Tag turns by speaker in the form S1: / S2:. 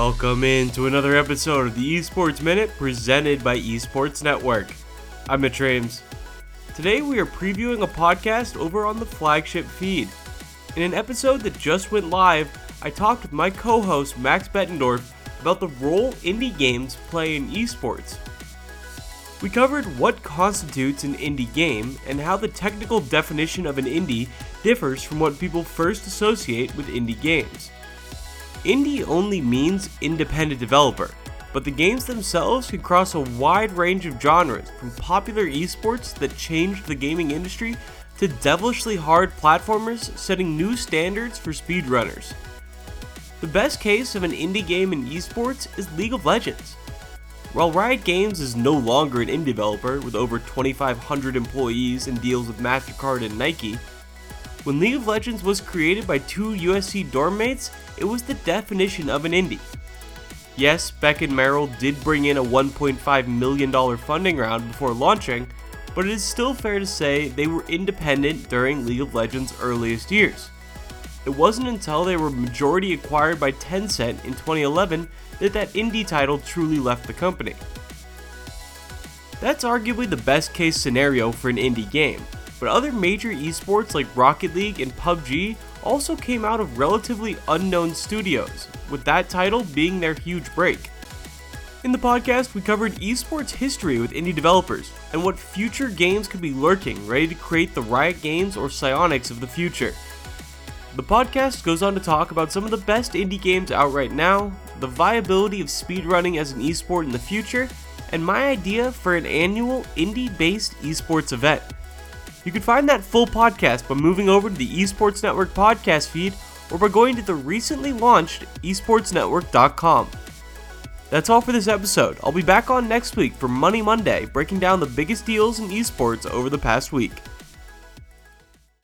S1: Welcome in to another episode of the Esports Minute presented by Esports Network. I'm Mitch Reames. Today we are previewing a podcast over on the flagship feed. In an episode that just went live, I talked with my co host Max Bettendorf about the role indie games play in esports. We covered what constitutes an indie game and how the technical definition of an indie differs from what people first associate with indie games. Indie only means independent developer, but the games themselves can cross a wide range of genres, from popular esports that changed the gaming industry to devilishly hard platformers setting new standards for speedrunners. The best case of an indie game in esports is League of Legends. While Riot Games is no longer an indie developer with over 2,500 employees and deals with MasterCard and Nike, when League of Legends was created by two USC dorm mates, it was the definition of an indie. Yes, Beck and Merrill did bring in a $1.5 million funding round before launching, but it is still fair to say they were independent during League of Legends' earliest years. It wasn't until they were majority acquired by Tencent in 2011 that that indie title truly left the company. That's arguably the best case scenario for an indie game, but other major esports like Rocket League and PUBG also came out of relatively unknown studios, with that title being their huge break. In the podcast, we covered esports history with indie developers and what future games could be lurking, ready to create the Riot Games or Psyonix of the future. The podcast goes on to talk about some of the best indie games out right now, the viability of speedrunning as an esport in the future, and my idea for an annual indie based esports event. You can find that full podcast by moving over to the Esports Network podcast feed or by going to the recently launched esportsnetwork.com. That's all for this episode. I'll be back on next week for Money Monday, breaking down the biggest deals in esports over the past week.